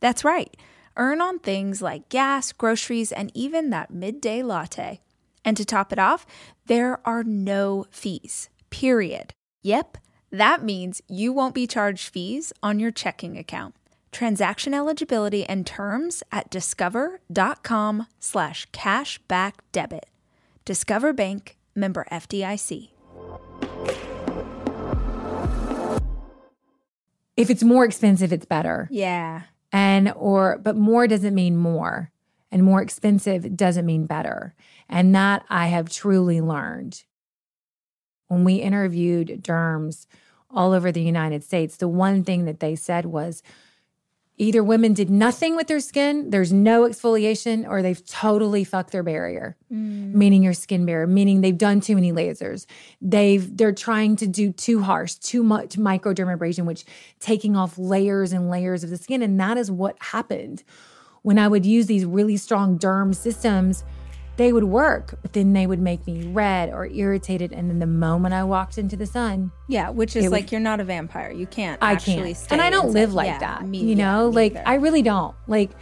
That's right, earn on things like gas, groceries, and even that midday latte. And to top it off, there are no fees, period. Yep, that means you won't be charged fees on your checking account. Transaction eligibility and terms at discover.com slash cashback debit. Discover Bank member FDIC. If it's more expensive, it's better. Yeah. And or but more doesn't mean more. And more expensive doesn't mean better. And that I have truly learned. When we interviewed derms all over the United States, the one thing that they said was either women did nothing with their skin, there's no exfoliation, or they've totally fucked their barrier, mm. meaning your skin barrier, meaning they've done too many lasers. They've they're trying to do too harsh, too much microdermabrasion, which taking off layers and layers of the skin. And that is what happened when I would use these really strong derm systems they would work, but then they would make me red or irritated. And then the moment I walked into the sun, yeah, which is like would, you're not a vampire. You can't. I can't, and I don't live like yeah, that. Me, you know, yeah, like either. I really don't. Like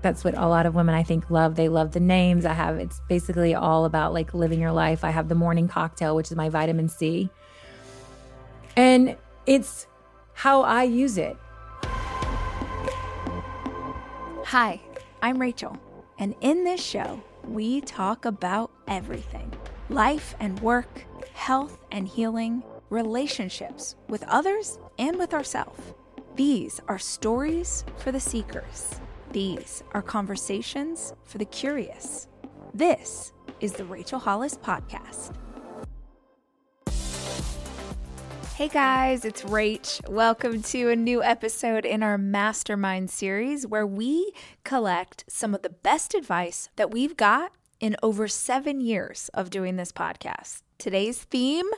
that's what a lot of women I think love. They love the names I have. It's basically all about like living your life. I have the morning cocktail, which is my vitamin C, and it's how I use it. Hi, I'm Rachel, and in this show we talk about everything life and work, health and healing, relationships with others and with ourselves. These are stories for the seekers. These are conversations for the curious. This is the Rachel Hollis Podcast. Hey guys, it's Rach. Welcome to a new episode in our Mastermind series where we collect some of the best advice that we've got in over seven years of doing this podcast. Today's theme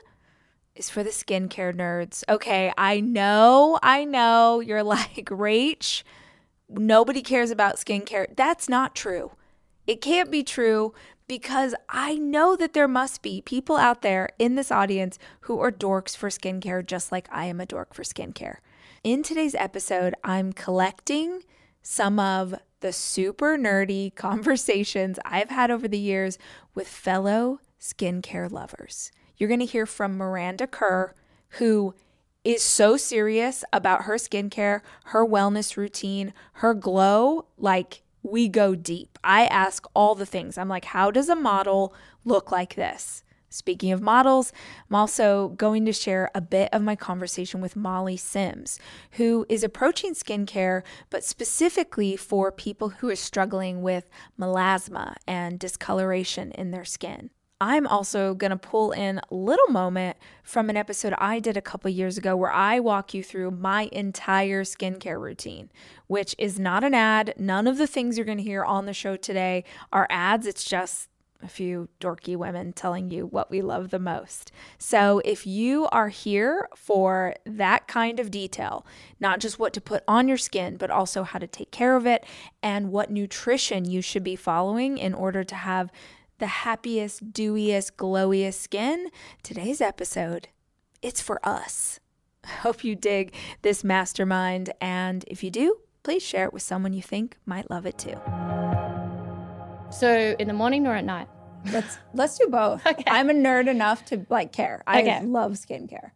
is for the skincare nerds. Okay, I know, I know you're like, Rach, nobody cares about skincare. That's not true. It can't be true because I know that there must be people out there in this audience who are dorks for skincare, just like I am a dork for skincare. In today's episode, I'm collecting some of the super nerdy conversations I've had over the years with fellow skincare lovers. You're going to hear from Miranda Kerr, who is so serious about her skincare, her wellness routine, her glow. Like, we go deep. I ask all the things. I'm like, how does a model look like this? Speaking of models, I'm also going to share a bit of my conversation with Molly Sims, who is approaching skincare, but specifically for people who are struggling with melasma and discoloration in their skin. I'm also going to pull in a little moment from an episode I did a couple years ago where I walk you through my entire skincare routine, which is not an ad. None of the things you're going to hear on the show today are ads. It's just a few dorky women telling you what we love the most. So, if you are here for that kind of detail, not just what to put on your skin, but also how to take care of it and what nutrition you should be following in order to have the happiest, dewiest, glowiest skin, today's episode, it's for us. Hope you dig this mastermind. And if you do, please share it with someone you think might love it too. So in the morning or at night? Let's let's do both. Okay. I'm a nerd enough to like care. I okay. love skincare.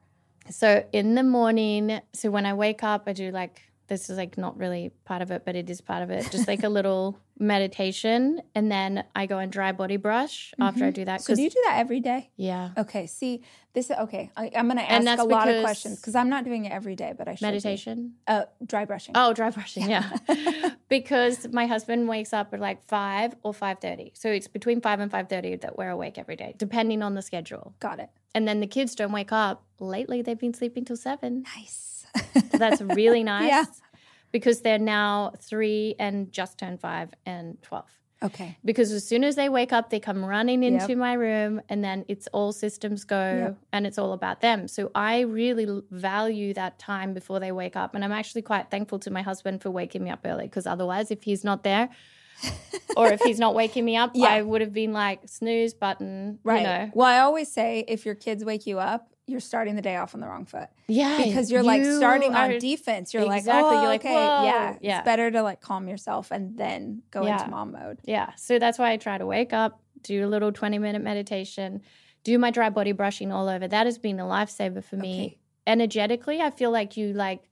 So in the morning, so when I wake up, I do like this is like not really part of it, but it is part of it. Just like a little meditation, and then I go and dry body brush after I do that. Mm-hmm. So do you do that every day? yeah, Okay. See, this. Okay, I, I'm going to ask a lot of questions because I'm not doing it every day, but I should. be. meditation. Uh, dry brushing. Oh, dry brushing, yeah. because my husband wakes up at like five or five thirty, so it's between five and five thirty that we're awake every day, depending on the schedule. got it. And then the kids don't wake up. Lately, they've been sleeping till seven. Nice. So that's really nice. Yeah. Because they're now three and just turned five and twelve. Okay. because as soon as they wake up, they come running into Yep. my room, and then it's all systems go, Yep. and it's all about them. So I really value that time before they wake up, and I'm actually quite thankful to my husband for waking me up early because otherwise, if he's not there. Or if he's not waking me up, Yeah. I would have been like snooze button, Right. You know, Well, I always say if your kids wake you up, you're starting the day off on the wrong foot yeah, because you're like you starting on defense. You're Exactly. like, oh, You're like, okay, whoa. yeah. Yeah. It's better to like calm yourself and then go Yeah. into mom mode. Yeah. So that's why I try to wake up, do a little 20 minute meditation, do my dry body brushing all over. That has been a lifesaver for me. Okay. Energetically, I feel like you like,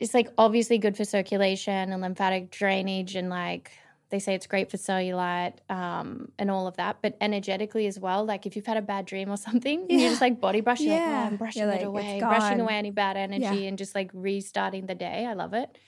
it's like obviously good for circulation and lymphatic drainage and like, they say it's great for cellulite um, and all of that, but energetically as well. Like if you've had a bad dream or something, you Yeah. just like body brushing, You're like, Yeah. oh, I'm brushing You're it away, brushing away any bad energy, and just like restarting the day. I love it.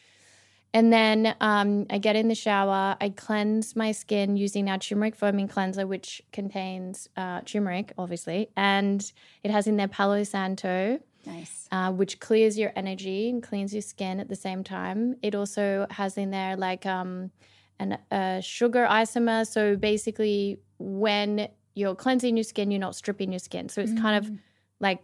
And then um, I get in the shower. I cleanse my skin using our turmeric foaming cleanser, which contains uh, turmeric, obviously, and it has in there Palo Santo, Nice. uh, which clears your energy and cleans your skin at the same time. It also has in there like um, an, a sugar isomer. So basically, when you're cleansing your skin, you're not stripping your skin. So it's kind of like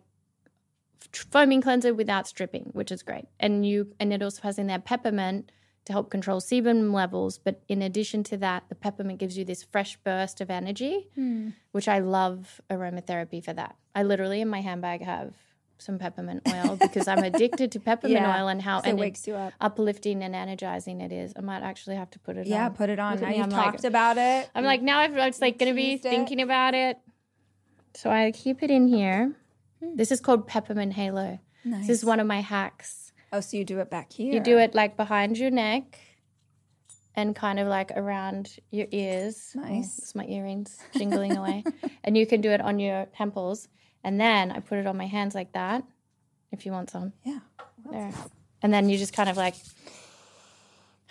foaming cleanser without stripping, which is great. And you and it also has in there peppermint to help control sebum levels. But in addition to that, the peppermint gives you this fresh burst of energy, Hmm. which I love aromatherapy for that. I literally in my handbag have some peppermint oil because I'm addicted to peppermint Yeah. oil and how So it wakes you up. uplifting and energizing it is. I might actually have to put it Yeah, on. Yeah, put it on. Now you've I'm like- talked about it. I'm like now I've, it's like going to be it. thinking about it. So I keep it in here. Hmm. This is called peppermint halo. nice. This is one of my hacks. Oh, so you do it back here. You do it like behind your neck and kind of like around your ears. Oh, Nice. it's my earrings jingling away. And you can do it on your temples. And then I put it on my hands like that if you want some. Yeah. There. And then you just kind of like,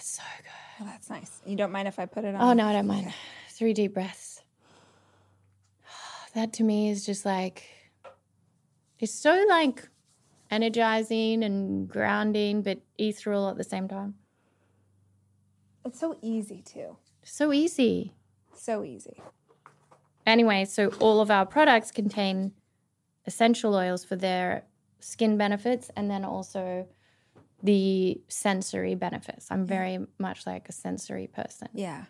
so good. Oh, that's nice. You don't mind if I put it on? Oh, no, I don't mind. Three deep breaths. That to me is just like, it's so like energizing and grounding, but ethereal at the same time. It's so easy too. So easy. So easy. Anyway, so all of our products contain essential oils for their skin benefits and then also the sensory benefits. I'm very much like a sensory person Yeah.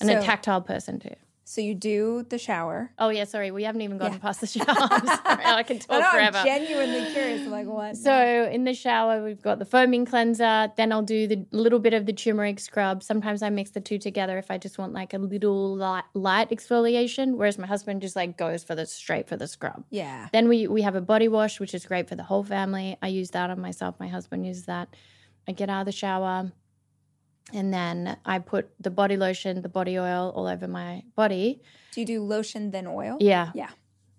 and so, a tactile person too. So you do the shower. Oh yeah, sorry, we haven't even gotten Yeah. past the shower. I can talk know, forever. I'm genuinely curious. Like what? So in the shower, we've got the foaming cleanser. Then I'll do the little bit of the turmeric scrub. Sometimes I mix the two together if I just want like a little light, light exfoliation. Whereas my husband just like goes for the straight for the scrub. yeah. Then we we have a body wash, which is great for the whole family. I use that on myself. My husband uses that. I get out of the shower, and then I put the body lotion, the body oil all over my body. Do you do lotion then oil? Yeah. Yeah.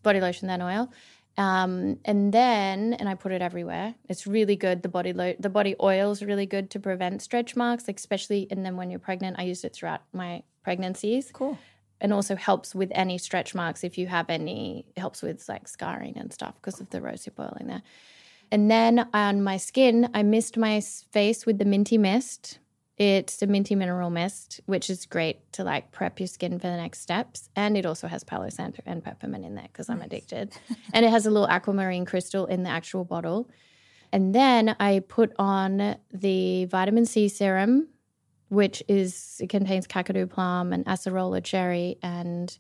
Body lotion, then oil. Um, and then, and I put it everywhere. It's really good. The body lo- the body oil is really good to prevent stretch marks, like especially. And then when you're pregnant, I used it throughout my pregnancies, Cool. and also helps with any stretch marks if you have any. It helps with like scarring and stuff because of the rosehip oil in there. And then on my skin, I mist my face with the minty mist. It's a minty mineral mist, which is great to like prep your skin for the next steps. And it also has Palo Santo and peppermint in there because I'm addicted. and it has a little aquamarine crystal in the actual bottle. And then I put on the vitamin C serum, which is it contains kakadu plum and acerola cherry and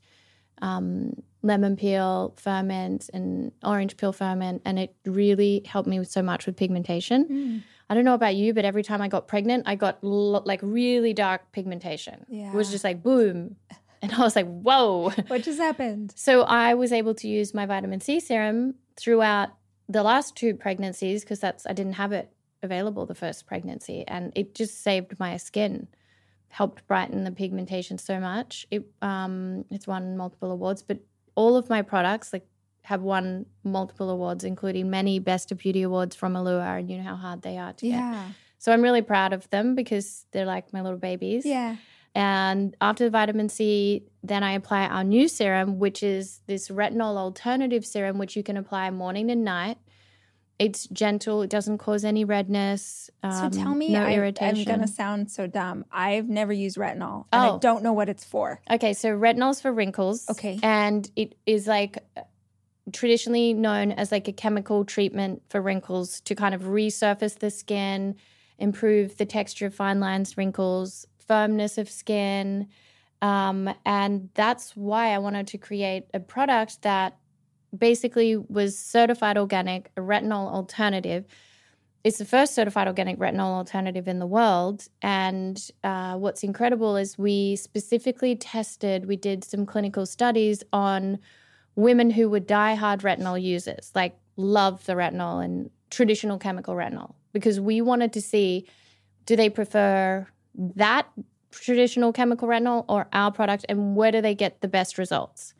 um, lemon peel ferment and orange peel ferment, and it really helped me so much with pigmentation. I don't know about you, but every time I got pregnant, I got lo- like really dark pigmentation. It was just like boom, and I was like, whoa. What just happened? So I was able to use my vitamin C serum throughout the last two pregnancies because that's I didn't have it available the first pregnancy, and it just saved my skin, helped brighten the pigmentation so much. It um, it's won multiple awards, but all of my products like have won multiple awards, including many Best of Beauty awards from Allure, and you know how hard they are to get. Yeah. So I'm really proud of them because they're like my little babies. Yeah. And after the vitamin C, then I apply our new serum, which is this retinol alternative serum, which you can apply morning and night. It's gentle; it doesn't cause any redness. So um, tell me, no I, irritation. I'm going to sound so dumb. I've never used retinol and I Oh. don't know what it's for. Okay, so retinol's for wrinkles. Okay. And it is like traditionally known as like a chemical treatment for wrinkles to kind of resurface the skin, improve the texture of fine lines, wrinkles, firmness of skin. Um, and that's why I wanted to create a product that basically was certified organic, a retinol alternative. It's the first certified organic retinol alternative in the world. And uh, what's incredible is we specifically tested, we did some clinical studies on women who were diehard retinol users, like love the retinol and traditional chemical retinol, because we wanted to see do they prefer that traditional chemical retinol or our product and where do they get the best results?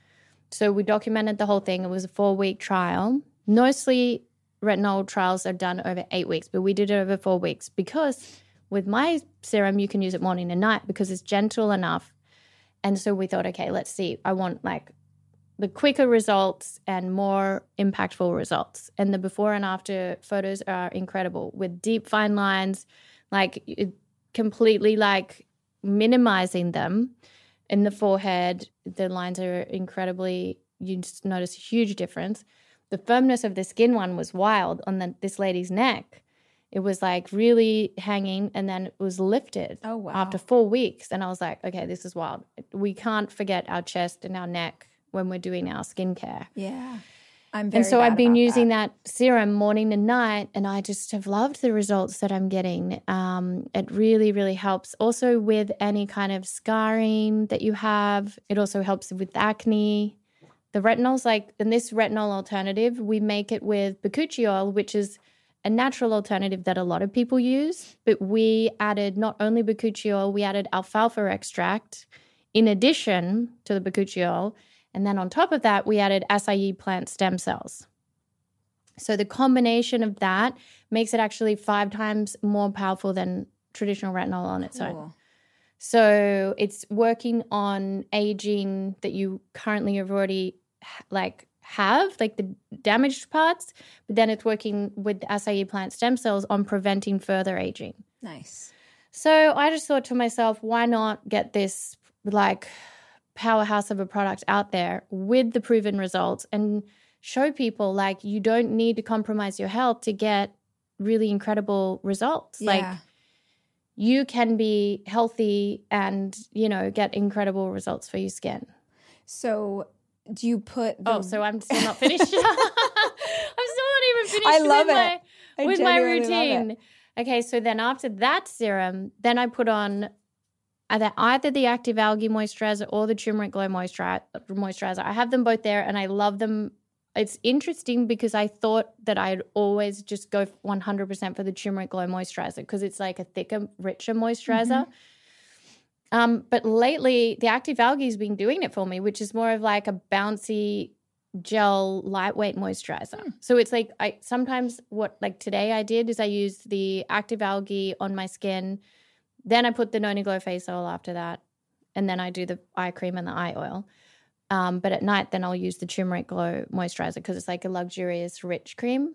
So we documented the whole thing. It was a four week trial. Mostly retinol trials are done over eight weeks, but we did it over four weeks because with my serum, you can use it morning and night because it's gentle enough. And so we thought, okay, let's see. I want like the quicker results and more impactful results. And the before and after photos are incredible with deep fine lines, like completely like minimizing them in the forehead. The lines are incredibly, you just notice a huge difference. The firmness of the skin one was wild on the, this lady's neck. It was like really hanging and then it was lifted Oh, wow. after four weeks. And I was like, okay, this is wild. We can't forget our chest and our neck when we're doing our skincare. Yeah. I'm very And so I've been using that. serum morning and night, and I just have loved the results that I'm getting. Um, it really, really helps. Also with any kind of scarring that you have, it also helps with acne. The retinol's like, in this retinol alternative, we make it with bakuchiol, which is a natural alternative that a lot of people use. But we added not only bakuchiol, we added alfalfa extract in addition to the bakuchiol. And then on top of that, we added acai plant stem cells. So the combination of that makes it actually five times more powerful than traditional retinol on its own. So it's working on aging that you currently have already like have, like the damaged parts, but then it's working with the acai plant stem cells on preventing further aging. Nice. So I just thought to myself, why not get this like powerhouse of a product out there with the proven results and show people like you don't need to compromise your health to get really incredible results. Like you can be healthy and, you know, get incredible results for your skin. So do you put the Oh, so I'm still not finished. I'm still not even finished I love with it. my I with my genuinely love it. routine. Okay, so then after that serum, then I put on either either the active algae moisturizer or the turmeric glow moisturizer. I have them both there, and I love them. It's interesting because I thought that I'd always just go 100% for the turmeric glow moisturizer because it's like a thicker, richer moisturizer. Um, but lately, the active algae has been doing it for me, which is more of like a bouncy gel lightweight moisturizer. So it's like I sometimes what like today I did is I used the active algae on my skin, then I put the Noni Glow face oil after that, and then I do the eye cream and the eye oil. Um, but at night, then I'll use the turmeric glow moisturizer because it's like a luxurious, rich cream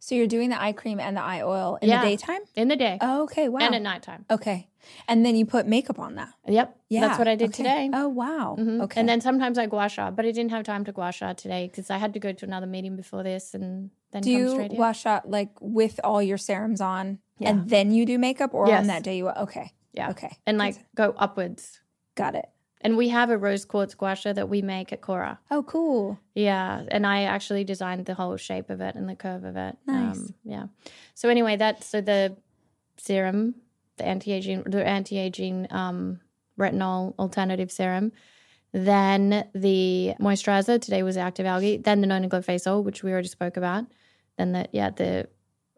So you're doing the eye cream and the eye oil in Yeah. the daytime? in the day Oh, okay. Wow. and at nighttime. okay. And then you put makeup on that. Yep, Yeah. that's what I did okay. today. Oh, wow. Mhm. Okay. And then sometimes I gua sha, but I didn't have time to gua sha today because I had to go to another meeting before this and then do come you wash out like with all your serums on Yeah. and then you do makeup or Yes. on that day you okay. yeah. Okay. And like go upwards. Got it. And we have a rose quartz gua sha that we make at Kora. Oh, cool. Yeah, and I actually designed the whole shape of it and the curve of it. Um, Nice. yeah. So anyway, that's so the serum, the anti-aging, the anti-aging um, retinol alternative serum. Then the moisturizer. Today was active algae. Then the Noni Glow face oil, which we already spoke about. then the yeah the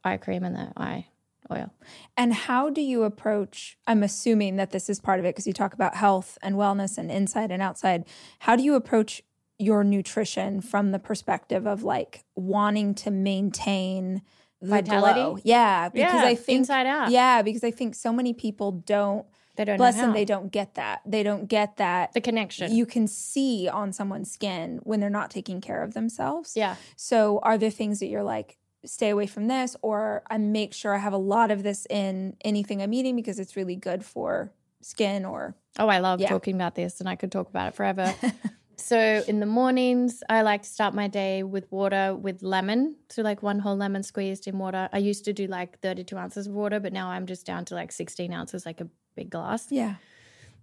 eye cream and the eye oil. And how do you approach? I'm assuming that this is part of it because you talk about health and wellness and inside and outside. How do you approach your nutrition from the perspective of like wanting to maintain Vitality? glow? Yeah, because Yeah, I think inside out. Yeah, because I think so many people don't. They don't Bless them, they don't get that. They don't get that. the connection. You can see on someone's skin when they're not taking care of themselves. yeah. So, are there things that you're like, stay away from this, or I make sure I have a lot of this in anything I'm eating because it's really good for skin or Oh, I love Yeah. talking about this and I could talk about it forever. so in the mornings, I like to start my day with water with lemon. So like one whole lemon squeezed in water. I used to do like 32 ounces of water, but now I'm just down to like 16 ounces, like a big glass. yeah.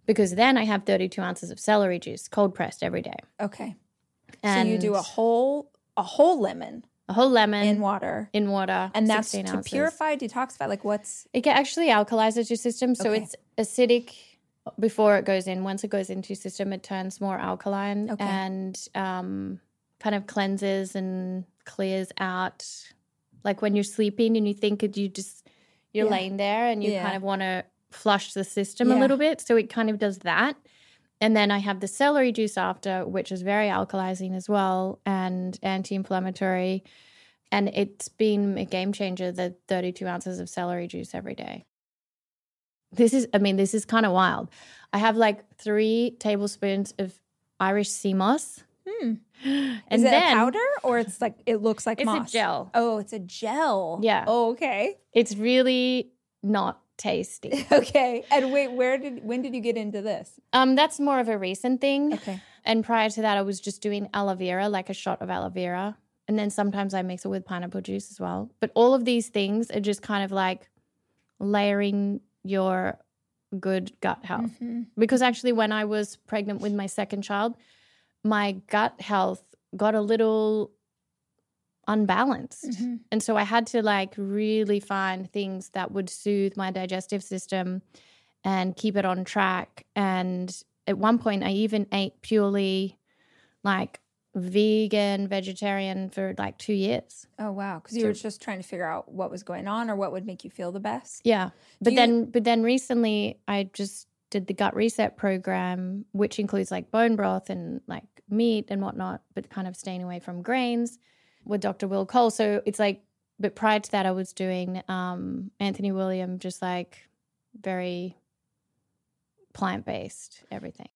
Because then I have 32 ounces of celery juice, cold pressed every day. Okay. And so you do a whole a whole lemon a whole lemon in water, in water. and that's 16 to ounces. purify, detoxify. Like what's It actually alkalizes your system. So Okay. it's acidic before it goes in. Once it goes into your system, it turns more alkaline Okay. and um, kind of cleanses and clears out. Like when you're sleeping and you think you just, you're Yeah. laying there and you Yeah. kind of want to flush the system Yeah. a little bit. So it kind of does that. And then I have the celery juice after, which is very alkalizing as well and anti inflammatory. And it's been a game changer, the 32 ounces of celery juice every day. This is, I mean, this is kind of wild. I have like three tablespoons of Irish sea moss. hmm. And is it then a powder or it's like it looks like it's moss? a gel. Oh, it's a gel. Yeah. Oh, okay. It's really not tasty. Okay. And wait, where did when did you get into this? um, that's more of a recent thing. Okay. And prior to that, I was just doing aloe vera, like a shot of aloe vera. And then sometimes I mix it with pineapple juice as well. But all of these things are just kind of like layering your good gut health. Mhm. Because actually, when I was pregnant with my second child, my gut health got a little unbalanced. Mhm. And so I had to like really find things that would soothe my digestive system and keep it on track. And at one point, I even ate purely like vegan, vegetarian for like two years. Oh wow, because you were just trying to figure out what was going on or what would make you feel the best. Yeah. But you- then but then recently I just did the gut reset program, which includes like bone broth and like meat and whatnot, but kind of staying away from grains with Dr. Will Cole. So it's like but prior to that I was doing um Anthony William just like very plant based everything.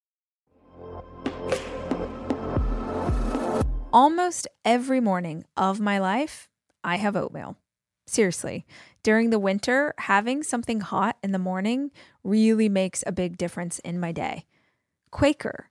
Almost every morning of my life, I have oatmeal. Seriously, during the winter, having something hot in the morning really makes a big difference in my day. Quaker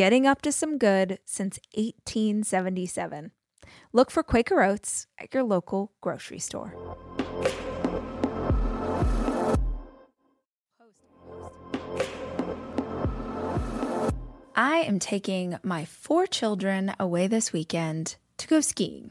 getting up to some good since 1877. Look for Quaker Oats at your local grocery store. I am taking my four children away this weekend to go skiing.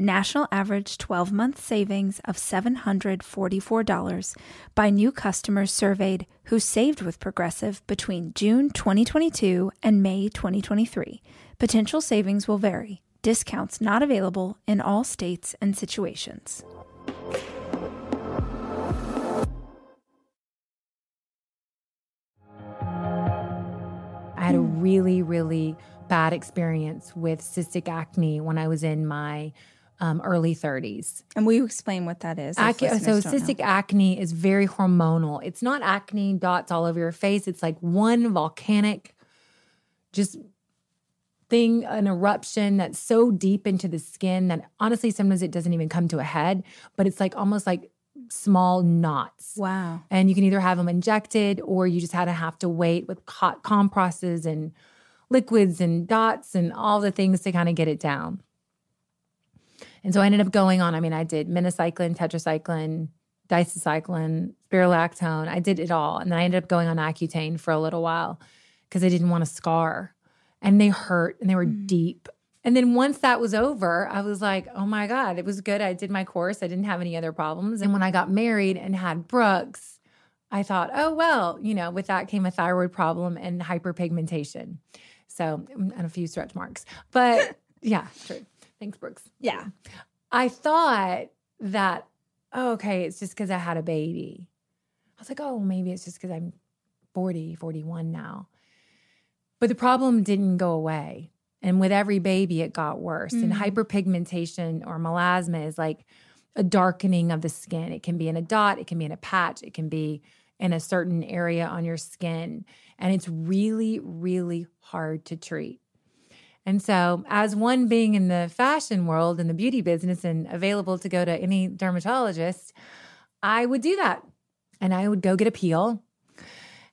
National average 12 month savings of $744 by new customers surveyed who saved with Progressive between June 2022 and May 2023. Potential savings will vary. Discounts not available in all states and situations. I had a really, really bad experience with cystic acne when I was in my um, early 30s. And will you explain what that is? Ac- so, cystic know? acne is very hormonal. It's not acne dots all over your face, it's like one volcanic, just thing, an eruption that's so deep into the skin that honestly, sometimes it doesn't even come to a head, but it's like almost like small knots. Wow. And you can either have them injected or you just had to have to wait with hot compresses and liquids and dots and all the things to kind of get it down. And so I ended up going on, I mean, I did minocycline, tetracycline, doxycycline, spironolactone. I did it all. And then I ended up going on Accutane for a little while because I didn't want a scar. And they hurt and they were mm. deep. And then once that was over, I was like, oh my God, it was good. I did my course. I didn't have any other problems. And when I got married and had Brooks, I thought, oh, well, you know, with that came a thyroid problem and hyperpigmentation. So, and a few stretch marks. But yeah, true. Thanks, Brooks. Yeah. I thought that, oh, okay, it's just because I had a baby. I was like, oh, maybe it's just because I'm 40, 41 now. But the problem didn't go away. And with every baby, it got worse. Mm-hmm. And hyperpigmentation or melasma is like a darkening of the skin. It can be in a dot, it can be in a patch, it can be in a certain area on your skin. And it's really, really hard to treat. And so, as one being in the fashion world and the beauty business and available to go to any dermatologist, I would do that. And I would go get a peel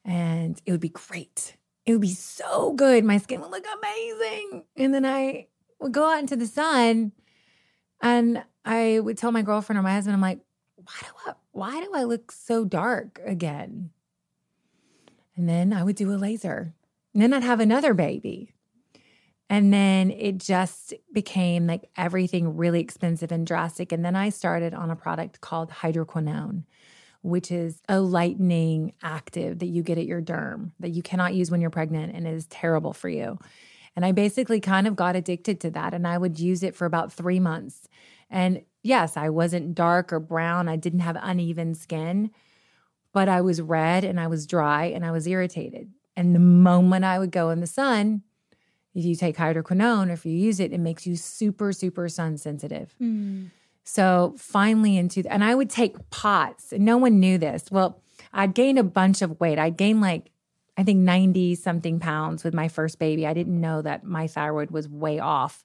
and it would be great. It would be so good. My skin would look amazing. And then I would go out into the sun and I would tell my girlfriend or my husband, I'm like, why do I why do I look so dark again? And then I would do a laser. And then I'd have another baby. And then it just became like everything really expensive and drastic. And then I started on a product called hydroquinone, which is a lightening active that you get at your derm that you cannot use when you're pregnant and is terrible for you. And I basically kind of got addicted to that. And I would use it for about three months. And yes, I wasn't dark or brown, I didn't have uneven skin, but I was red and I was dry and I was irritated. And the moment I would go in the sun, if you take hydroquinone or if you use it, it makes you super, super sun sensitive. Mm. So finally, into and I would take pots, and no one knew this. Well, I'd gained a bunch of weight. I'd gained like I think 90 something pounds with my first baby. I didn't know that my thyroid was way off.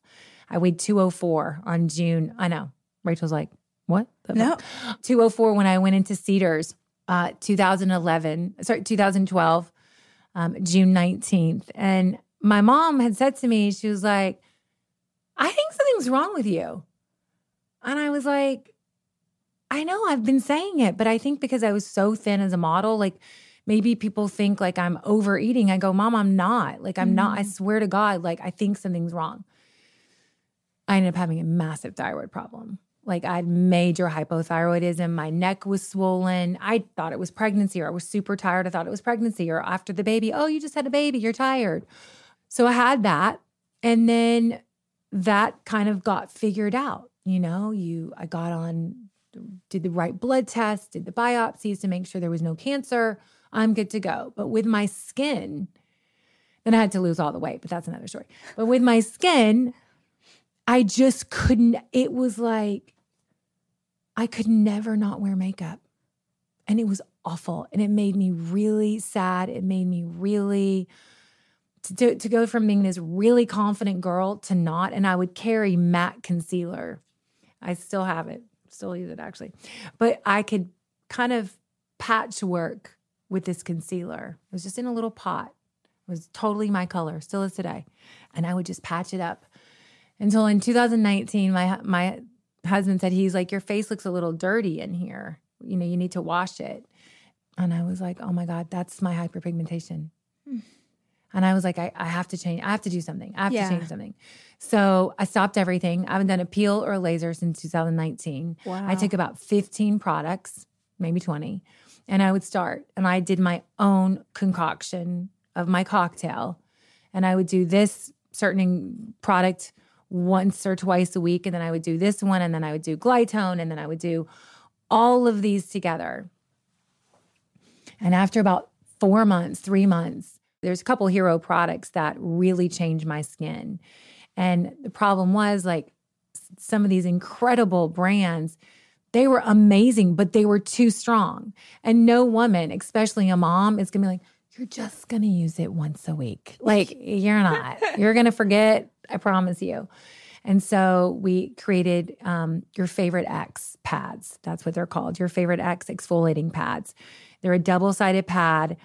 I weighed 204 on June. I know. Rachel's like, what? No. 204 when I went into Cedars, uh, 2011, sorry, 2012, um, June 19th. And my mom had said to me, she was like, I think something's wrong with you. And I was like, I know I've been saying it, but I think because I was so thin as a model, like maybe people think like I'm overeating. I go, Mom, I'm not. Like, I'm mm-hmm. not. I mm. swear to God, like, I think something's wrong. I ended up having a massive thyroid problem. Like, I had major hypothyroidism. My neck was swollen. I thought it was pregnancy, or I was super tired. I thought it was pregnancy, or after the baby, oh, you just had a baby, you're tired. So I had that. And then that kind of got figured out. You know, you, I got on, did the right blood tests, did the biopsies to make sure there was no cancer. I'm good to go. But with my skin, then I had to lose all the weight, but that's another story. But with my skin, I just couldn't, it was like, I could never not wear makeup. And it was awful. And it made me really sad. It made me really to, to go from being this really confident girl to not. And I would carry matte concealer. I still have it, still use it actually. But I could kind of patchwork with this concealer. It was just in a little pot. It was totally my color, still is today. And I would just patch it up until in 2019, my my husband said he's like, your face looks a little dirty in here. You know, you need to wash it. And I was like, oh my God, that's my hyperpigmentation. Hmm. And I was like, I, I have to change. I have to do something. I have yeah. to change something. So I stopped everything. I haven't done a peel or a laser since 2019. Wow. I took about 15 products, maybe 20, and I would start. And I did my own concoction of my cocktail. And I would do this certain product once or twice a week. And then I would do this one. And then I would do Glytone. And then I would do all of these together. And after about four months, three months, there's a couple hero products that really changed my skin. And the problem was like some of these incredible brands, they were amazing, but they were too strong. And no woman, especially a mom, is gonna be like, you're just gonna use it once a week. Like, you're not. you're gonna forget, I promise you. And so we created um, your favorite X pads. That's what they're called, your favorite X exfoliating pads. They're a double sided pad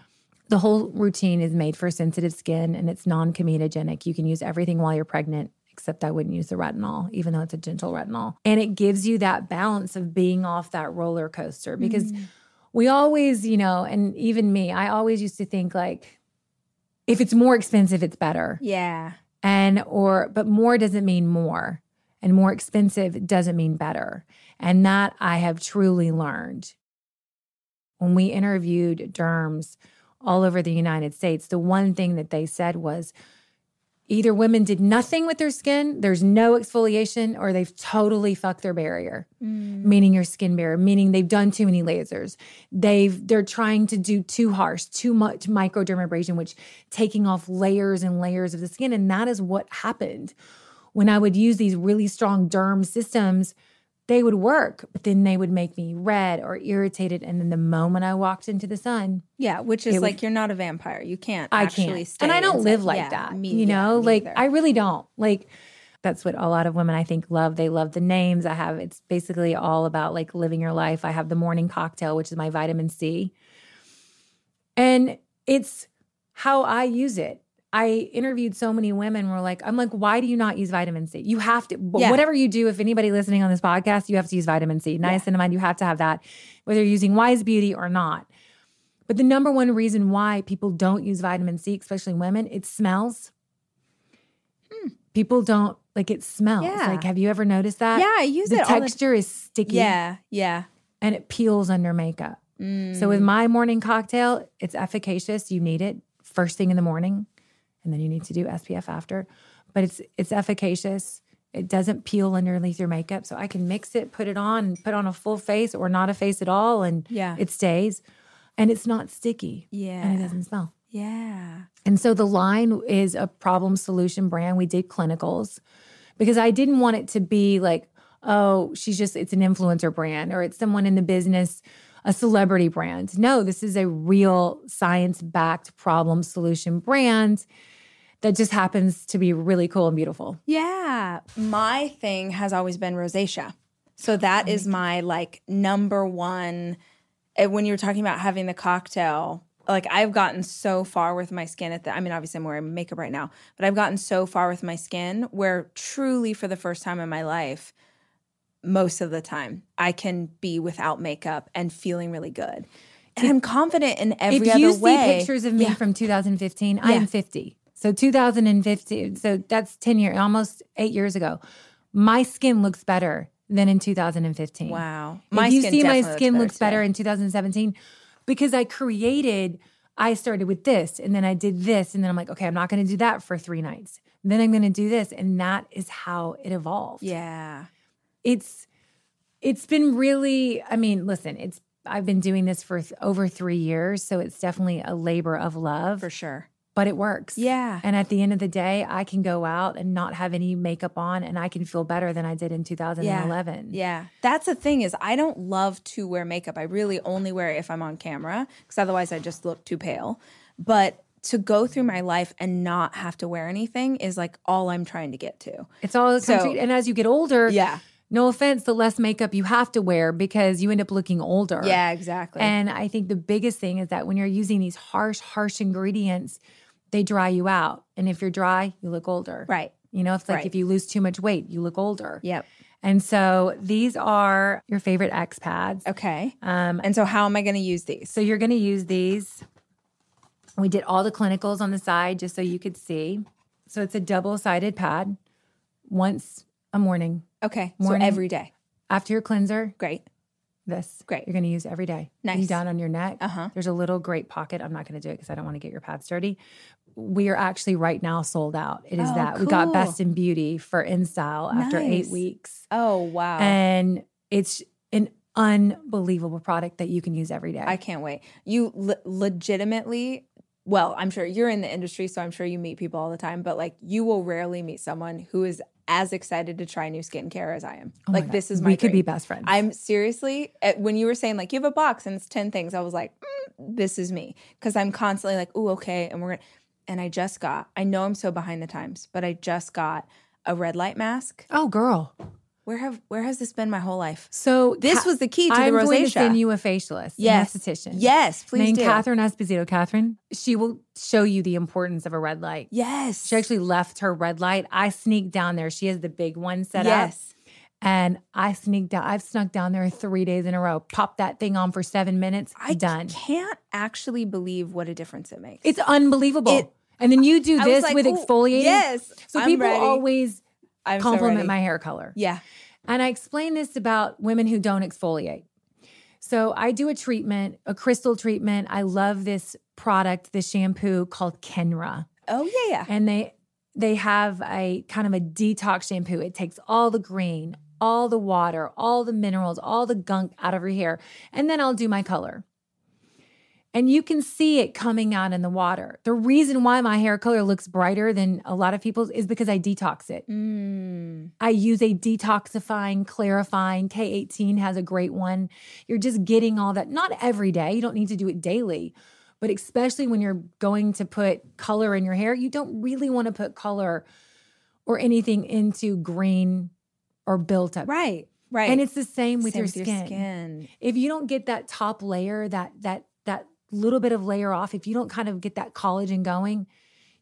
the whole routine is made for sensitive skin and it's non comedogenic. You can use everything while you're pregnant, except I wouldn't use the retinol, even though it's a gentle retinol. And it gives you that balance of being off that roller coaster because mm. we always, you know, and even me, I always used to think like, if it's more expensive, it's better. Yeah. And, or, but more doesn't mean more. And more expensive doesn't mean better. And that I have truly learned. When we interviewed derms, all over the United States, the one thing that they said was either women did nothing with their skin, there's no exfoliation, or they've totally fucked their barrier, mm. meaning your skin barrier, meaning they've done too many lasers. They've they're trying to do too harsh, too much microdermabrasion, which taking off layers and layers of the skin. And that is what happened when I would use these really strong derm systems they would work, but then they would make me red or irritated. And then the moment I walked into the sun, yeah, which is like would, you're not a vampire. You can't. I can't, and I don't live like yeah, that. Me, you know, yeah, like either. I really don't. Like that's what a lot of women I think love. They love the names I have. It's basically all about like living your life. I have the morning cocktail, which is my vitamin C, and it's how I use it. I interviewed so many women were like, I'm like, why do you not use vitamin C? You have to, yeah. whatever you do, if anybody listening on this podcast, you have to use vitamin C. Niacinamide, yeah. you have to have that, whether you're using YSE Beauty or not. But the number one reason why people don't use vitamin C, especially women, it smells. Hmm. People don't like it smells. Yeah. Like, have you ever noticed that? Yeah, I use the it. Texture the- is sticky. Yeah, yeah. And it peels under makeup. Mm. So with my morning cocktail, it's efficacious. You need it first thing in the morning and then you need to do SPF after. But it's it's efficacious. It doesn't peel underneath your makeup, so I can mix it, put it on, put on a full face or not a face at all, and yeah, it stays, and it's not sticky. Yeah, and it doesn't smell. Yeah. And so the line is a problem solution brand. We did clinicals because I didn't want it to be like, oh, she's just, it's an influencer brand or it's someone in the business a celebrity brand. No, this is a real science backed problem solution brand that just happens to be really cool and beautiful. Yeah. My thing has always been rosacea. So that is my like number one. Eh, when you're talking about having the cocktail, like I've gotten so far with my skin at the I mean obviously I'm wearing makeup right now, but I've gotten so far with my skin where truly for the first time in my life, most of the time. I can be without makeup and feeling really good. And I'm confident in every way. if you see pictures of me yeah. from 2015, yeah. I am 50. So 2015, so that's 10 years, almost eight years ago. My skin looks better than in 2015. Wow. My if you see my skin looks, looks better in 2017 because I created, I started with this and then I did this. And then I'm like, okay, I'm not going to do that for three nights. Then I'm going to do this. And that is how it evolved. Yeah it's it's been really i mean listen it's i've been doing this for th- over three years so it's definitely a labor of love for sure but it works yeah and at the end of the day i can go out and not have any makeup on and i can feel better than i did in 2011 yeah, yeah. that's the thing is i don't love to wear makeup i really only wear it if i'm on camera because otherwise i just look too pale but to go through my life and not have to wear anything is like all I'm trying to get to. It's all so, and as you get older, yeah no offense, the less makeup you have to wear because you end up looking older. Yeah, exactly. And I think the biggest thing is that when you're using these harsh, harsh ingredients, they dry you out. And if you're dry, you look older. Right. You know, if like Right. if you lose too much weight, you look older. Yep. And so these are your favorite X pads. Okay. Um, And so how am I going to use these? so you're going to use these. We did all the clinicals on the side just so you could see. So it's a double sided pad once a morning Okay. Morning. So every day. after your cleanser. Great. This Great. You're going to use every day. Nice. down on your neck. Uh-huh. There's a little great pocket. I'm not going to do it because I don't want to get your pads dirty. We are actually right now sold out. It is Oh, that we got. Best in Beauty for InStyle after eight weeks. Oh, wow. and it's an unbelievable product that you can use every day. I can't wait. You le- legitimately, well, I'm sure you're in the industry, so I'm sure you meet people all the time, but like you will rarely meet someone who is as excited to try new skincare as I am. Oh like this is my we could be best friends. I'm seriously when you were saying like you have a box and it's 10 things, I was like, mm, this is me because I'm constantly like, "Oh, okay." And we're going to and I just got. I know I'm so behind the times, but I just got a red light mask. oh, girl. Where have where has this been my whole life? So This was the key to I'm the going to send you a facialist, Yes. an esthetician. Yes, please named do. Catherine Esposito. Catherine, she will show you the importance of a red light. Yes. She actually left her red light. I sneaked down there. She has the big one set up. yes. And I sneaked down. I've snuck down there three days in a row. Popped that thing on for seven minutes. I done. can't actually believe what a difference it makes. It's unbelievable. It- and then you do I this like, with exfoliating. Yes. So I'm people ready. always I'm compliment ready. my hair color. Yeah. And I explain this about women who don't exfoliate. So I do a treatment, a crystal treatment. I love this product, this shampoo called Kenra. Oh yeah, yeah. And they they have a kind of a detox shampoo. It takes all the green, all the water, all the minerals, all the gunk out of your hair. And then I'll do my color. And you can see it coming out in the water. The reason why my hair color looks brighter than a lot of people's is because I detox it. Mm. I use a detoxifying, clarifying. K18 has a great one. You're just getting all that, not every day. You don't need to do it daily, but especially when you're going to put color in your hair, you don't really want to put color or anything into green or built up. Right. Right. And it's the same with, Same your, skin. skin. If you don't get that top layer, that that little bit of layer off, if you don't kind of get that collagen going,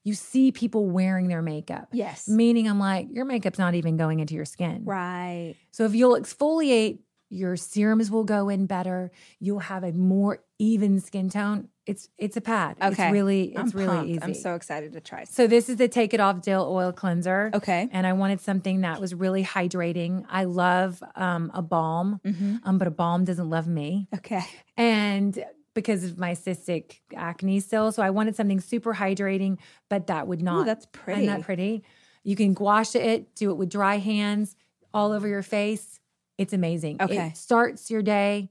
you see people wearing their makeup. Yes. Meaning I'm like, your makeup's not even going into your skin. Right. So if you'll exfoliate, your serums will go in better. You'll have a more even skin tone. It's it's a pad. Okay. It's really I'm it's really pumped. easy. I'm so excited to try. so this is the Take It Off Gel Oil Cleanser. Okay. And I wanted something that was really hydrating. I love um, a balm, Mhm. um, but a balm doesn't love me. Okay. And because of my cystic acne still. So I wanted something super hydrating, but that would not. Ooh, that's pretty. Isn't that pretty? You can gouache it, do it with dry hands all over your face. It's amazing. Okay. It starts your day,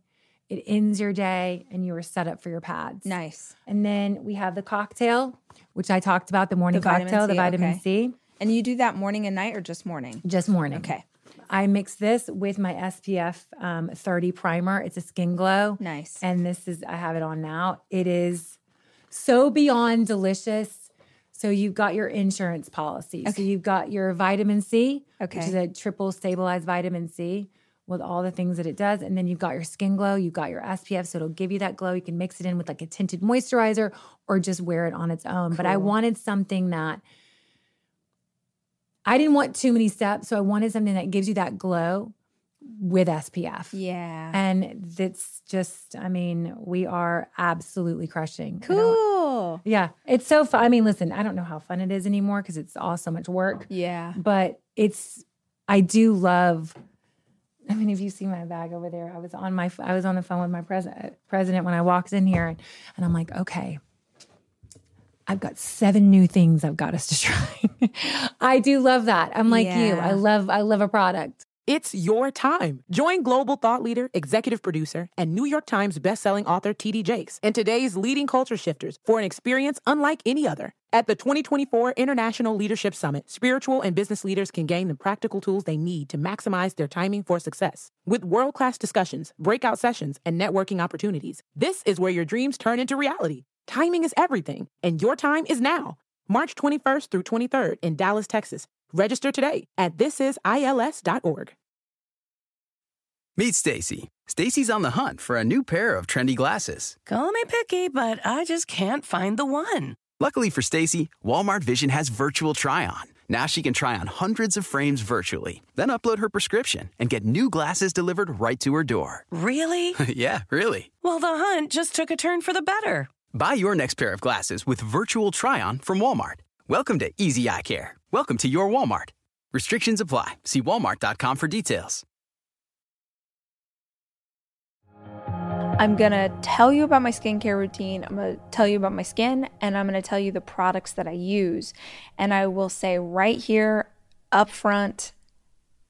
it ends your day, and you are set up for your pads. Nice. And then we have the cocktail, which I talked about, the morning The cocktail, the vitamin okay. C, And you do that morning and night or just morning? just morning. Okay. I mix this with my SPF um, 30 primer. It's a skin glow. Nice. And this is, I have it on now. It is so beyond delicious. So you've got your insurance policy. So Okay. you've got your vitamin C, Okay. which is a triple stabilized vitamin C with all the things that it does. And then you've got your skin glow, you've got your SPF. So it'll give you that glow. You can mix it in with like a tinted moisturizer or just wear it on its own. But I wanted something that I didn't want too many steps. So I wanted something that gives you that glow with SPF. yeah. And that's just, I mean, we are absolutely crushing. Cool. Yeah. It's so fun. I mean, listen, I don't know how fun it is anymore because it's all so much work, Yeah. but it's, I do love. I mean, if you see my bag over there, I was on my, I was on the phone with my president, president when I walked in here, and, and I'm like, okay, I've got seven new things I've got us to try. I do love that. I'm like you. I love, I love a product. It's your time. Join global thought leader, executive producer, and New York Times bestselling author TD Jakes and today's leading culture shifters for an experience unlike any other. At the 2024 International Leadership Summit, spiritual and business leaders can gain the practical tools they need to maximize their timing for success. With world class discussions, breakout sessions, and networking opportunities, this is where your dreams turn into reality. Timing is everything, and your time is now. March 21st through 23rd in Dallas, Texas. Register today at thisisils.org. Meet Stacy. Stacy's on the hunt for a new pair of trendy glasses. Call me picky, but I just can't find the one. Luckily for Stacy, Walmart Vision has virtual try on. Now she can try on hundreds of frames virtually, then upload her prescription and get new glasses delivered right to her door. Really? yeah, really. Well, the hunt just took a turn for the better. Buy your next pair of glasses with virtual try on from Walmart. Welcome to Easy Eye Care. Welcome to your Walmart. Restrictions apply. See walmart.com for details. I'm gonna tell you about my skincare routine. I'm gonna tell you about my skin, and I'm gonna tell you the products that I use. And I will say right here up front,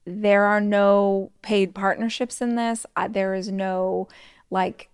there are no paid partnerships in this. I, there is no like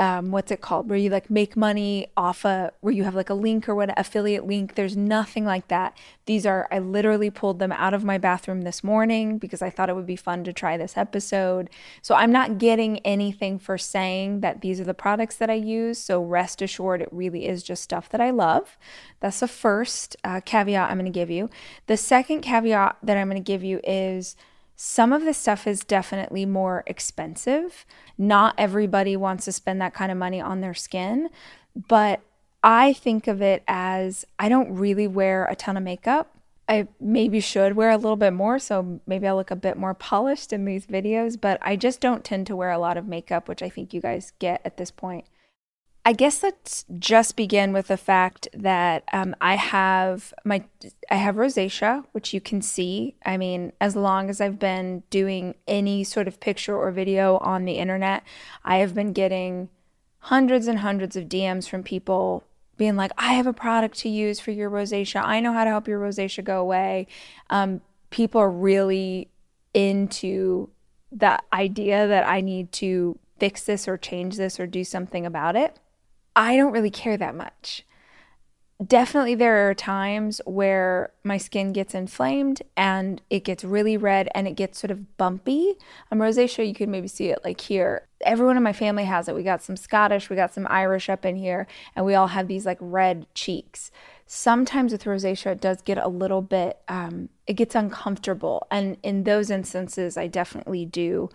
um, what's it called? Where you like make money off a where you have like a link or what affiliate link. There's nothing like that. These are i literally pulled them out of my bathroom this morning because i thought it would be fun to try this episode. So i'm not getting anything for saying that these are the products that i use. So rest assured it really is just stuff that i love. That's the first uh, caveat i'm going to give you. The second caveat that i'm going to give you is some of the stuff is definitely more expensive. Not everybody wants to spend that kind of money on their skin, but I think of it as I don't really wear a ton of makeup. I maybe should wear a little bit more, so maybe I'll look a bit more polished in these videos, but I just don't tend to wear a lot of makeup, which I think you guys get at this point. I guess let's just begin with the fact that um, I have my I have rosacea, which you can see. I mean, as long as I've been doing any sort of picture or video on the internet, I have been getting hundreds and hundreds of DMs from people being like, "I have a product to use for your rosacea. I know how to help your rosacea go away." Um, people are really into the idea that I need to fix this or change this or do something about it. I don't really care that much. Definitely, there are times where my skin gets inflamed and it gets really red and it gets sort of bumpy. I'm rosacea, you can maybe see it like here. Everyone in my family has it. We got some Scottish, we got some Irish up in here, and we all have these like red cheeks. Sometimes with rosacea, it does get a little bit, um, it gets uncomfortable. And in those instances, I definitely do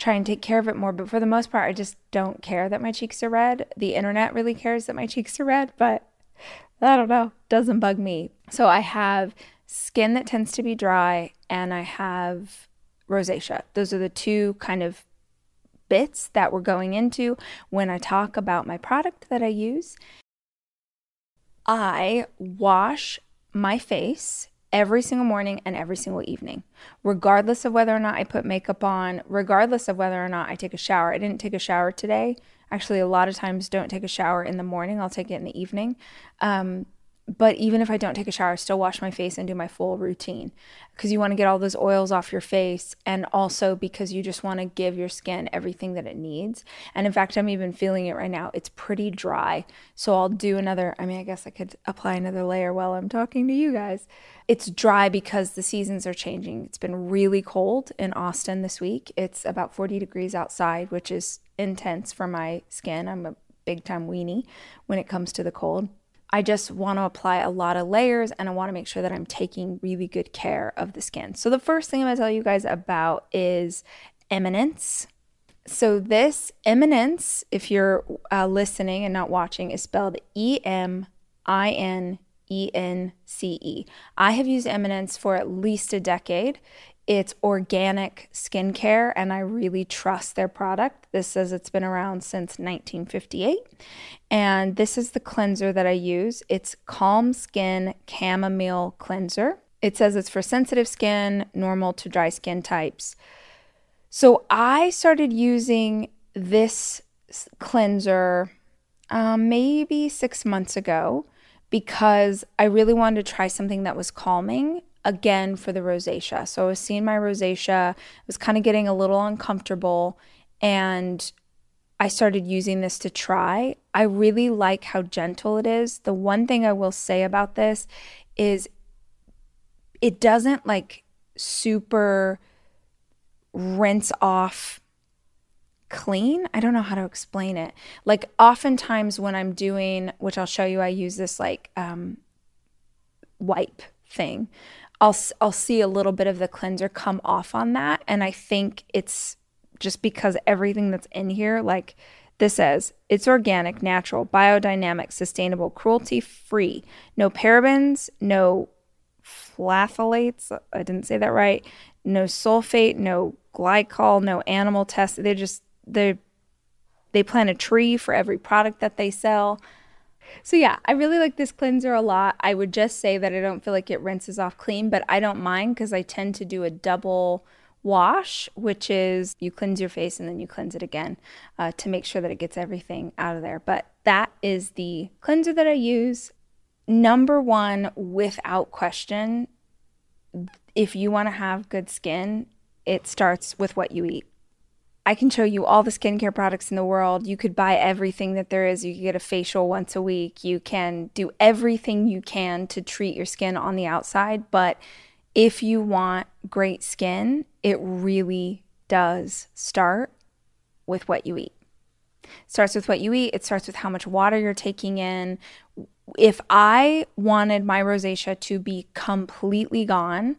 try and take care of it more. But for the most part, I just don't care that my cheeks are red. The internet really cares that my cheeks are red, but I don't know, doesn't bug me. So I have skin that tends to be dry and I have rosacea. Those are the two kind of bits that we're going into when I talk about my product that I use. I wash my face every single morning and every single evening, regardless of whether or not I put makeup on, regardless of whether or not I take a shower. I didn't take a shower today. Actually, a lot of times don't take a shower in the morning. I'll take it in the evening. Um, but even if I don't take a shower, I still wash my face and do my full routine because you want to get all those oils off your face and also because you just want to give your skin everything that it needs. And in fact, I'm even feeling it right now. It's pretty dry. So I'll do another, I mean, I guess I could apply another layer while I'm talking to you guys. It's dry because the seasons are changing. It's been really cold in Austin this week. It's about 40 degrees outside, which is intense for my skin. I'm a big time weenie when it comes to the cold. I just want to apply a lot of layers and I want to make sure that I'm taking really good care of the skin. So, the first thing I'm going to tell you guys about is Eminence. So, this Eminence, if you're uh, listening and not watching, is spelled E M I N E N C E. I have used Eminence for at least a decade. It's organic skincare, and I really trust their product. This says it's been around since 1958. And this is the cleanser that I use. It's Calm Skin Chamomile Cleanser. It says it's for sensitive skin, normal to dry skin types. So I started using this cleanser um, maybe six months ago because I really wanted to try something that was calming again for the rosacea. So I was seeing my rosacea, I was kind of getting a little uncomfortable, and I started using this to try. I really like how gentle it is. The one thing I will say about this is it doesn't like super rinse off clean. I don't know how to explain it. Like oftentimes when I'm doing, which I'll show you, I use this like um, wipe thing. I'll I'll see a little bit of the cleanser come off on that and I think it's just because everything that's in here like This says it's organic, natural, biodynamic, sustainable, cruelty free, no parabens, no phthalates. I didn't say that right. No sulfate, no glycol, no animal tests. They just they they plant a tree for every product that they sell. So yeah, I really like this cleanser a lot. I would just say that I don't feel like it rinses off clean, but I don't mind because I tend to do a double wash, which is you cleanse your face and then you cleanse it again uh, to make sure that it gets everything out of there. But that is the cleanser that I use. Number one, without question, if you want to have good skin, it starts with what you eat. I can show you all the skincare products in the world. You could buy everything that there is. You could get a facial once a week. You can do everything you can to treat your skin on the outside. But if you want great skin, it really does start with what you eat. It starts with what you eat. It starts with how much water you're taking in. If I wanted my rosacea to be completely gone,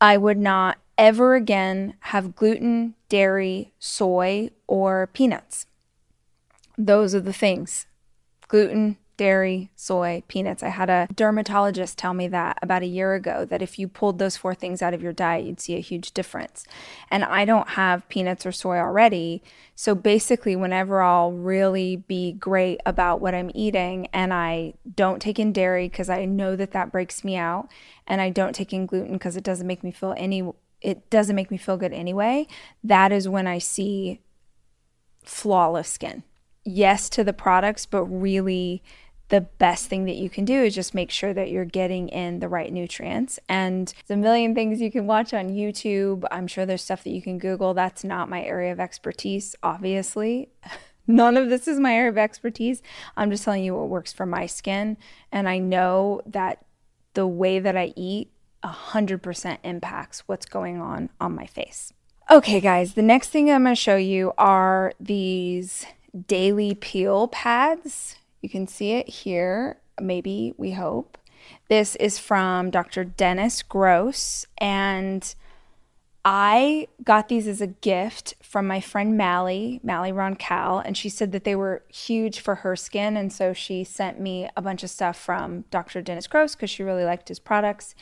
I would not ever again have gluten, dairy, soy, or peanuts. Those are the things gluten, dairy, soy, peanuts. I had a dermatologist tell me that about a year ago that if you pulled those four things out of your diet, you'd see a huge difference. And I don't have peanuts or soy already. So basically, whenever I'll really be great about what I'm eating and I don't take in dairy because I know that that breaks me out, and I don't take in gluten because it doesn't make me feel any it doesn't make me feel good anyway, that is when I see flawless skin. Yes to the products, but really the best thing that you can do is just make sure that you're getting in the right nutrients. And there's a million things you can watch on YouTube. I'm sure there's stuff that you can Google. That's not my area of expertise, obviously. None of this is my area of expertise. I'm just telling you what works for my skin. And I know that the way that I eat 100% impacts what's going on on my face. Okay, guys, the next thing I'm going to show you are these daily peel pads. You can see it here, maybe, we hope. This is from Dr. Dennis Gross, and I got these as a gift from my friend Mally, Mally Roncal, and she said that they were huge for her skin. And so she sent me a bunch of stuff from Dr. Dennis Gross because she really liked his products.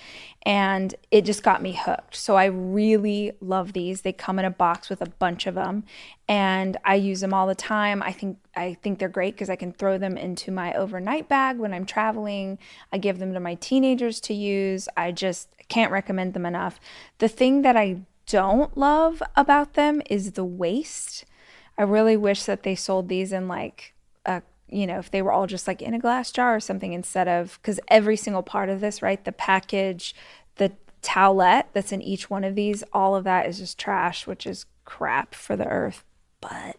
And it just got me hooked. So I really love these. They come in a box with a bunch of them, and I use them all the time. I think I think they're great because I can throw them into my overnight bag when I'm traveling. I give them to my teenagers to use. I just can't recommend them enough. The thing that I don't love about them is the waste. I really wish that they sold these in like a you know, if they were all just like in a glass jar or something instead of because every single part of this, right? The package, the towelette that's in each one of these, all of that is just trash, which is crap for the earth, but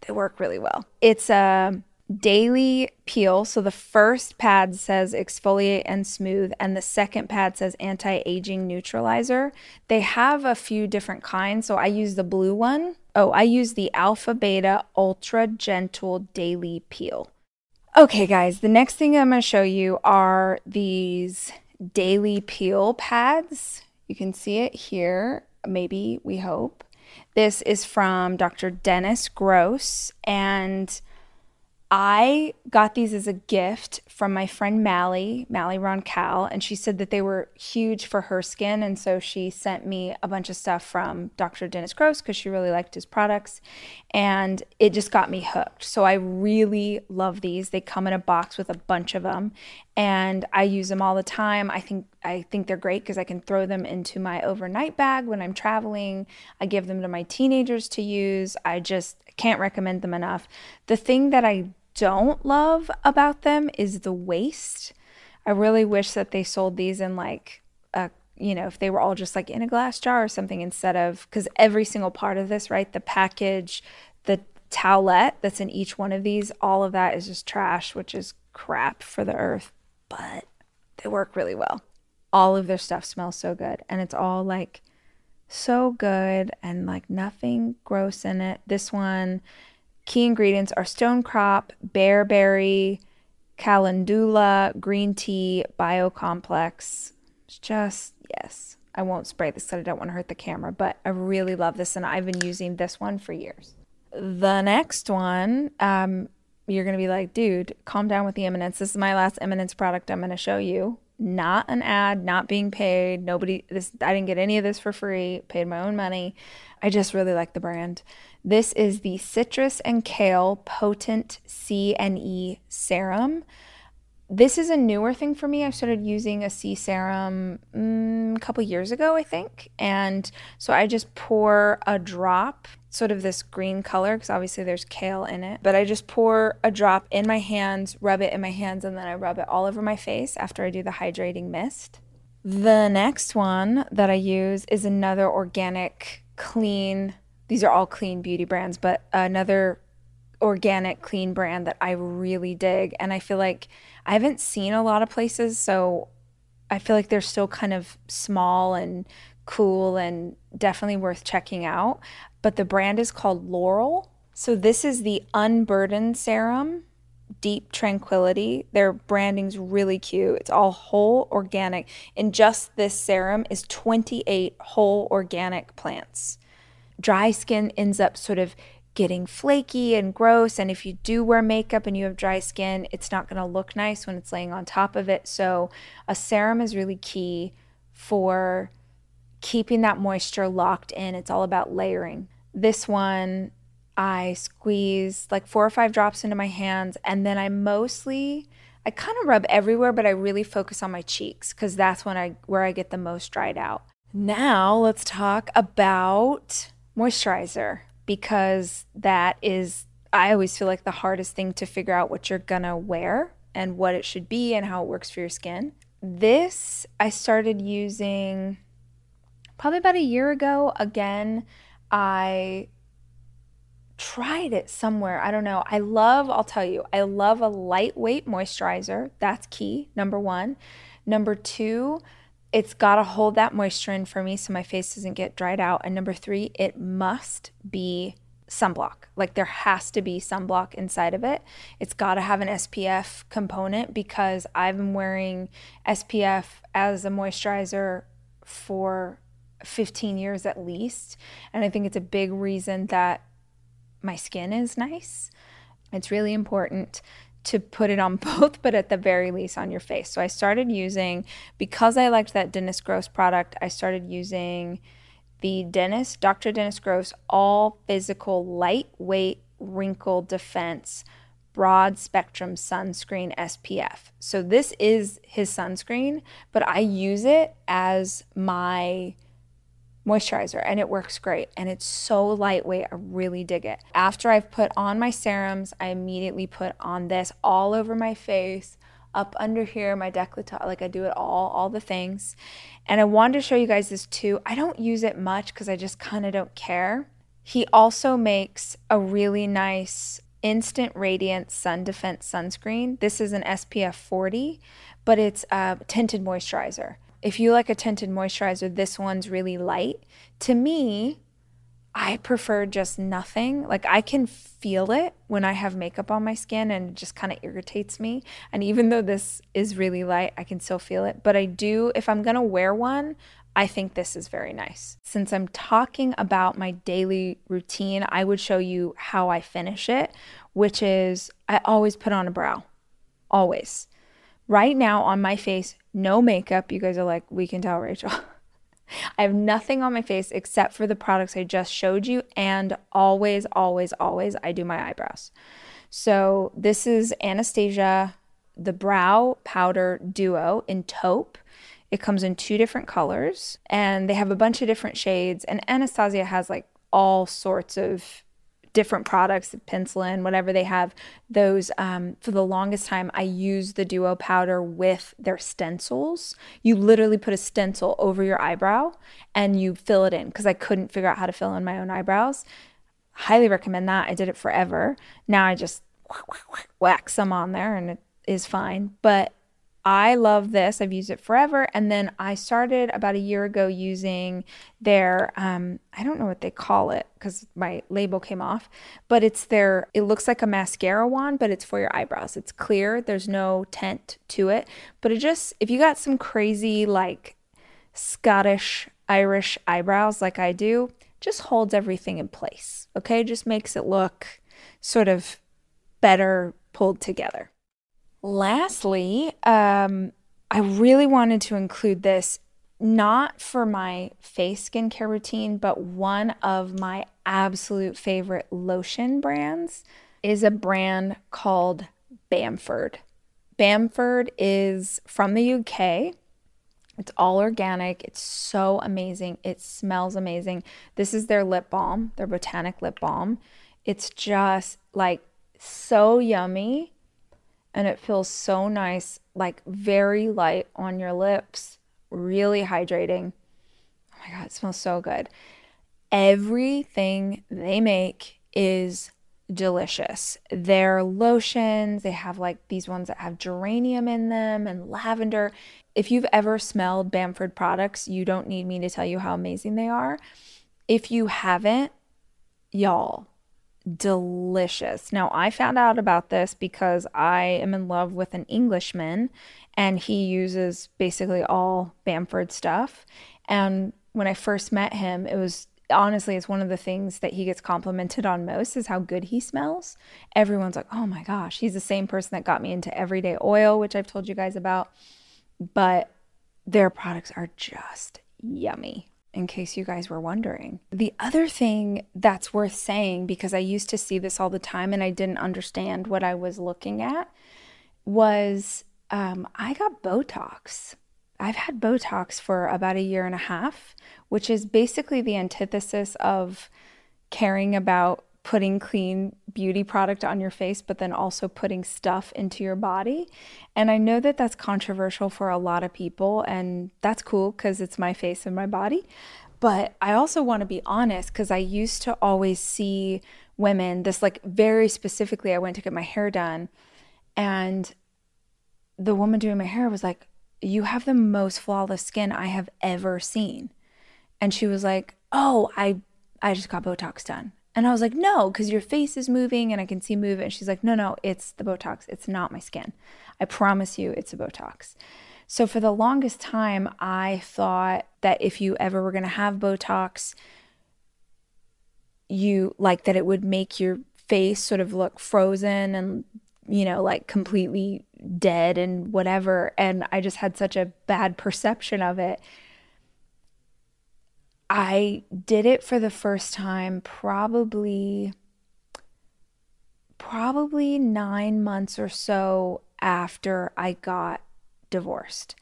they work really well. It's a daily peel. So the first pad says exfoliate and smooth, and the second pad says anti aging neutralizer. They have a few different kinds. So I use the blue one. Oh, I use the Alpha Beta Ultra Gentle Daily Peel. Okay, guys, the next thing I'm going to show you are these daily peel pads. You can see it here, maybe, we hope. This is from Dr. Dennis Gross, and I got these as a gift from my friend Mally, Mally Roncal, and she said that they were huge for her skin. And so she sent me a bunch of stuff from Dr. Dennis Gross because she really liked his products. And it just got me hooked. So I really love these. They come in a box with a bunch of them. And I use them all the time. I think I think they're great because I can throw them into my overnight bag when I'm traveling. I give them to my teenagers to use. I just can't recommend them enough. The thing that I don't love about them is the waste. I really wish that they sold these in like a you know, if they were all just like in a glass jar or something instead of because every single part of this, right? The package, the towelette that's in each one of these, all of that is just trash, which is crap for the earth, but they work really well. All of their stuff smells so good and it's all like so good and like nothing gross in it. This one Key ingredients are stone crop, bearberry, calendula, green tea, biocomplex. It's just, yes. I won't spray this because I don't want to hurt the camera, but I really love this and I've been using this one for years. the next one, um, you're going to be like, dude, calm down with the Eminence. This is my last Eminence product I'm going to show you. Not an ad, not being paid. Nobody, this, I didn't get any of this for free, paid my own money. I just really like the brand. This is the Citrus and Kale Potent C and E Serum this is a newer thing for me. I started using a C serum mm, a couple years ago, I think. And so I just pour a drop, sort of this green color, because obviously there's kale in it. But I just pour a drop in my hands, rub it in my hands, and then I rub it all over my face after I do the hydrating mist. The next one that I use is another organic, clean, these are all clean beauty brands, but another organic, clean brand that I really dig. And I feel like I haven't seen a lot of places, so I feel like they're still kind of small and cool and definitely worth checking out. But the brand is called Laurel. So this is the Unburdened Serum Deep Tranquility. Their branding's really cute. It's all whole organic. In just this serum is 28 whole organic plants. Dry skin ends up sort of getting flaky and gross. And if you do wear makeup and you have dry skin, it's not going to look nice when it's laying on top of it. So, a serum is really key for keeping that moisture locked in. It's all about layering. This one, I squeeze like four or five drops into my hands, and then I mostly. I kind of rub everywhere, but I really focus on my cheeks because that's when I where I get the most dried out. Now let's talk about moisturizer because that is, I always feel like the hardest thing to figure out what you're gonna wear and what it should be and how it works for your skin. This I started using probably about a year ago. Again, I tried it somewhere. I don't know. I love, I'll tell you, I love a lightweight moisturizer. That's key, number one. Number two, it's got to hold that moisture in for me so my face doesn't get dried out. And number three, it must be sunblock. Like there has to be sunblock inside of it. It's got to have an SPF component because I've been wearing SPF as a moisturizer for 15 years at least. And I think it's a big reason that my skin is nice. It's really important to put it on both, but at the very least on your face. So I started using, because I liked that Dennis Gross product, I started using the Dennis, Dr. Dennis Gross All Physical Lightweight Wrinkle Defense Broad Spectrum Sunscreen SPF. So this is his sunscreen, but I use it as my moisturizer and it works great and it's so lightweight. I really dig it. After I've put on my serums, I immediately put on this all over my face, up under here, my décolleté, like I do it all, all the things. And I wanted to show you guys this too. I don't use it much because I just kind of don't care. He also makes a really nice instant radiant sun defense sunscreen. This is an SPF 40, but it's a tinted moisturizer. If you like a tinted moisturizer, this one's really light. To me, I prefer just nothing. Like I can feel it when I have makeup on my skin and it just kind of irritates me. And even though this is really light, I can still feel it. But I do, if I'm going to wear one, I think this is very nice. Since I'm talking about my daily routine, I would show you how I finish it, which is I always put on a brow. Always. Right now on my face, no makeup. You guys are like, we can tell, Rachel. I have nothing on my face except for the products I just showed you. And always, always, always, I do my eyebrows. So this is Anastasia, the Brow Powder Duo in taupe. It comes in two different colors and they have a bunch of different shades. And Anastasia has like all sorts of different products, of pencilin, whatever they have, those um, for the longest time, I used the Duo powder with their stencils. You literally put a stencil over your eyebrow and you fill it in because I couldn't figure out how to fill in my own eyebrows. Highly recommend that. I did it forever. Now I just whack some on there and it is fine. But I love this. I've used it forever. And then I started about a year ago using their, um, I don't know what they call it because my label came off, but it's their, it looks like a mascara wand, but it's for your eyebrows. It's clear, there's no tint to it. But it just, if you got some crazy, like Scottish, Irish eyebrows like I do, just holds everything in place. Okay. Just makes it look sort of better pulled together. Lastly, um, I really wanted to include this not for my face skincare routine, but one of my absolute favorite lotion brands is a brand called Bamford. Bamford is from the UK. It's all organic. It's so amazing. It smells amazing. This is their lip balm, their botanic lip balm. It's just like so yummy and it feels so nice, like very light on your lips, really hydrating. Oh my God, it smells so good. Everything they make is delicious. Their lotions, they have like these ones that have geranium in them and lavender. If you've ever smelled Bamford products, you don't need me to tell you how amazing they are. If you haven't, y'all, delicious. Now, I found out about this because I am in love with an Englishman and he uses basically all Bamford stuff. And when I first met him, it was honestly it's one of the things that he gets complimented on most is how good he smells. Everyone's like, "Oh my gosh, he's the same person that got me into everyday oil, which I've told you guys about." But their products are just yummy in case you guys were wondering. The other thing that's worth saying, because I used to see this all the time and I didn't understand what I was looking at, was um, I got Botox. I've had Botox for about a year and a half, which is basically the antithesis of caring about putting clean beauty product on your face, but then also putting stuff into your body. And I know that that's controversial for a lot of people, and that's cool because it's my face and my body. But I also want to be honest because I used to always see women, this like very specifically, I went to get my hair done, and the woman doing my hair was like, You have the most flawless skin I have ever seen. And she was like, Oh, I I just got Botox done. And I was like, no, because your face is moving and I can see movement. And she's like, no, no, it's the Botox. It's not my skin. I promise you, it's a Botox. So for the longest time, I thought that if you ever were going to have Botox, you like that it would make your face sort of look frozen and, you know, like completely dead and whatever. And I just had such a bad perception of it I did it for the first time probably probably 9 months or so after I got divorced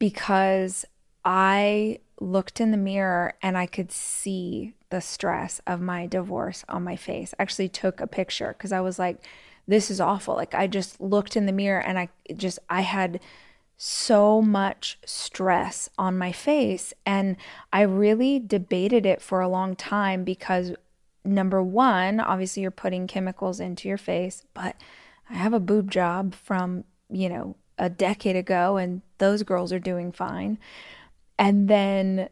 because I looked in the mirror and I could see the stress of my divorce on my face. I actually took a picture cuz I was like this is awful. Like I just looked in the mirror and I just I had so much stress on my face. And I really debated it for a long time because, number one, obviously you're putting chemicals into your face, but I have a boob job from, you know, a decade ago, and those girls are doing fine. And then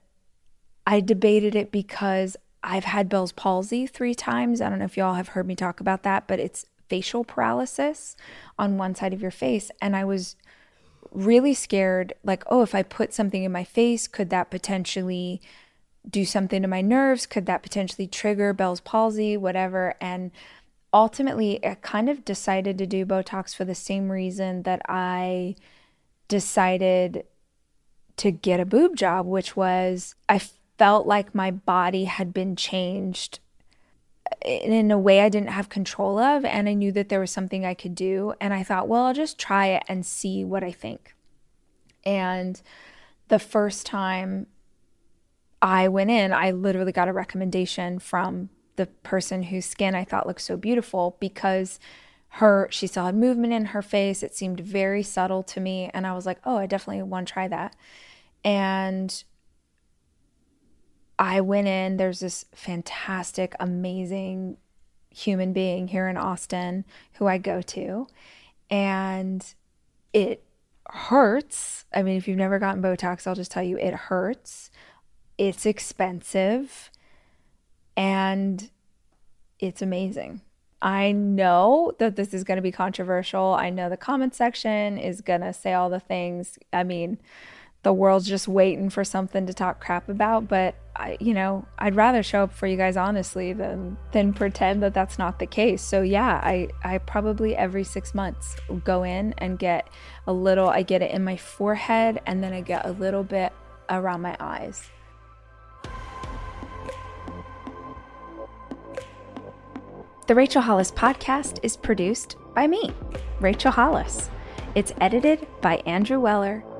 I debated it because I've had Bell's palsy three times. I don't know if y'all have heard me talk about that, but it's facial paralysis on one side of your face. And I was really scared like, oh, if I put something in my face, could that potentially do something to my nerves? Could that potentially trigger Bell's palsy, whatever? And ultimately, I kind of decided to do Botox for the same reason that I decided to get a boob job, which was I felt like my body had been changed in a way I didn't have control of. And I knew that there was something I could do. And I thought, well, I'll just try it and see what I think. And the first time I went in, I literally got a recommendation from the person whose skin I thought looked so beautiful because her she saw movement in her face. It seemed very subtle to me. And I was like, oh, I definitely want to try that. And I went in, there's this fantastic, amazing human being here in Austin who I go to, and it hurts. I mean, if you've never gotten Botox, I'll just tell you it hurts. It's expensive and it's amazing. I know that this is going to be controversial. I know the comment section is going to say all the things. I mean, the world's just waiting for something to talk crap about, but I, you know, I'd rather show up for you guys honestly than than pretend that that's not the case. So yeah, I I probably every 6 months go in and get a little I get it in my forehead and then I get a little bit around my eyes. The Rachel Hollis podcast is produced by me, Rachel Hollis. It's edited by Andrew Weller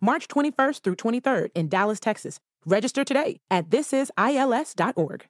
March 21st through 23rd in Dallas, Texas. Register today at thisisils.org.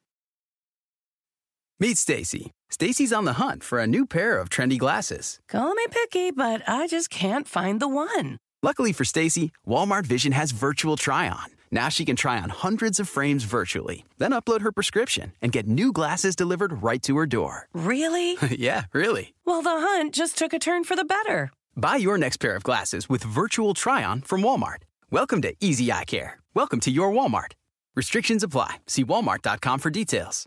Meet Stacy. Stacy's on the hunt for a new pair of trendy glasses. Call me picky, but I just can't find the one. Luckily for Stacy, Walmart Vision has virtual try on. Now she can try on hundreds of frames virtually, then upload her prescription and get new glasses delivered right to her door. Really? yeah, really. Well, the hunt just took a turn for the better. Buy your next pair of glasses with virtual try on from Walmart. Welcome to Easy Eye Care. Welcome to your Walmart. Restrictions apply. See walmart.com for details.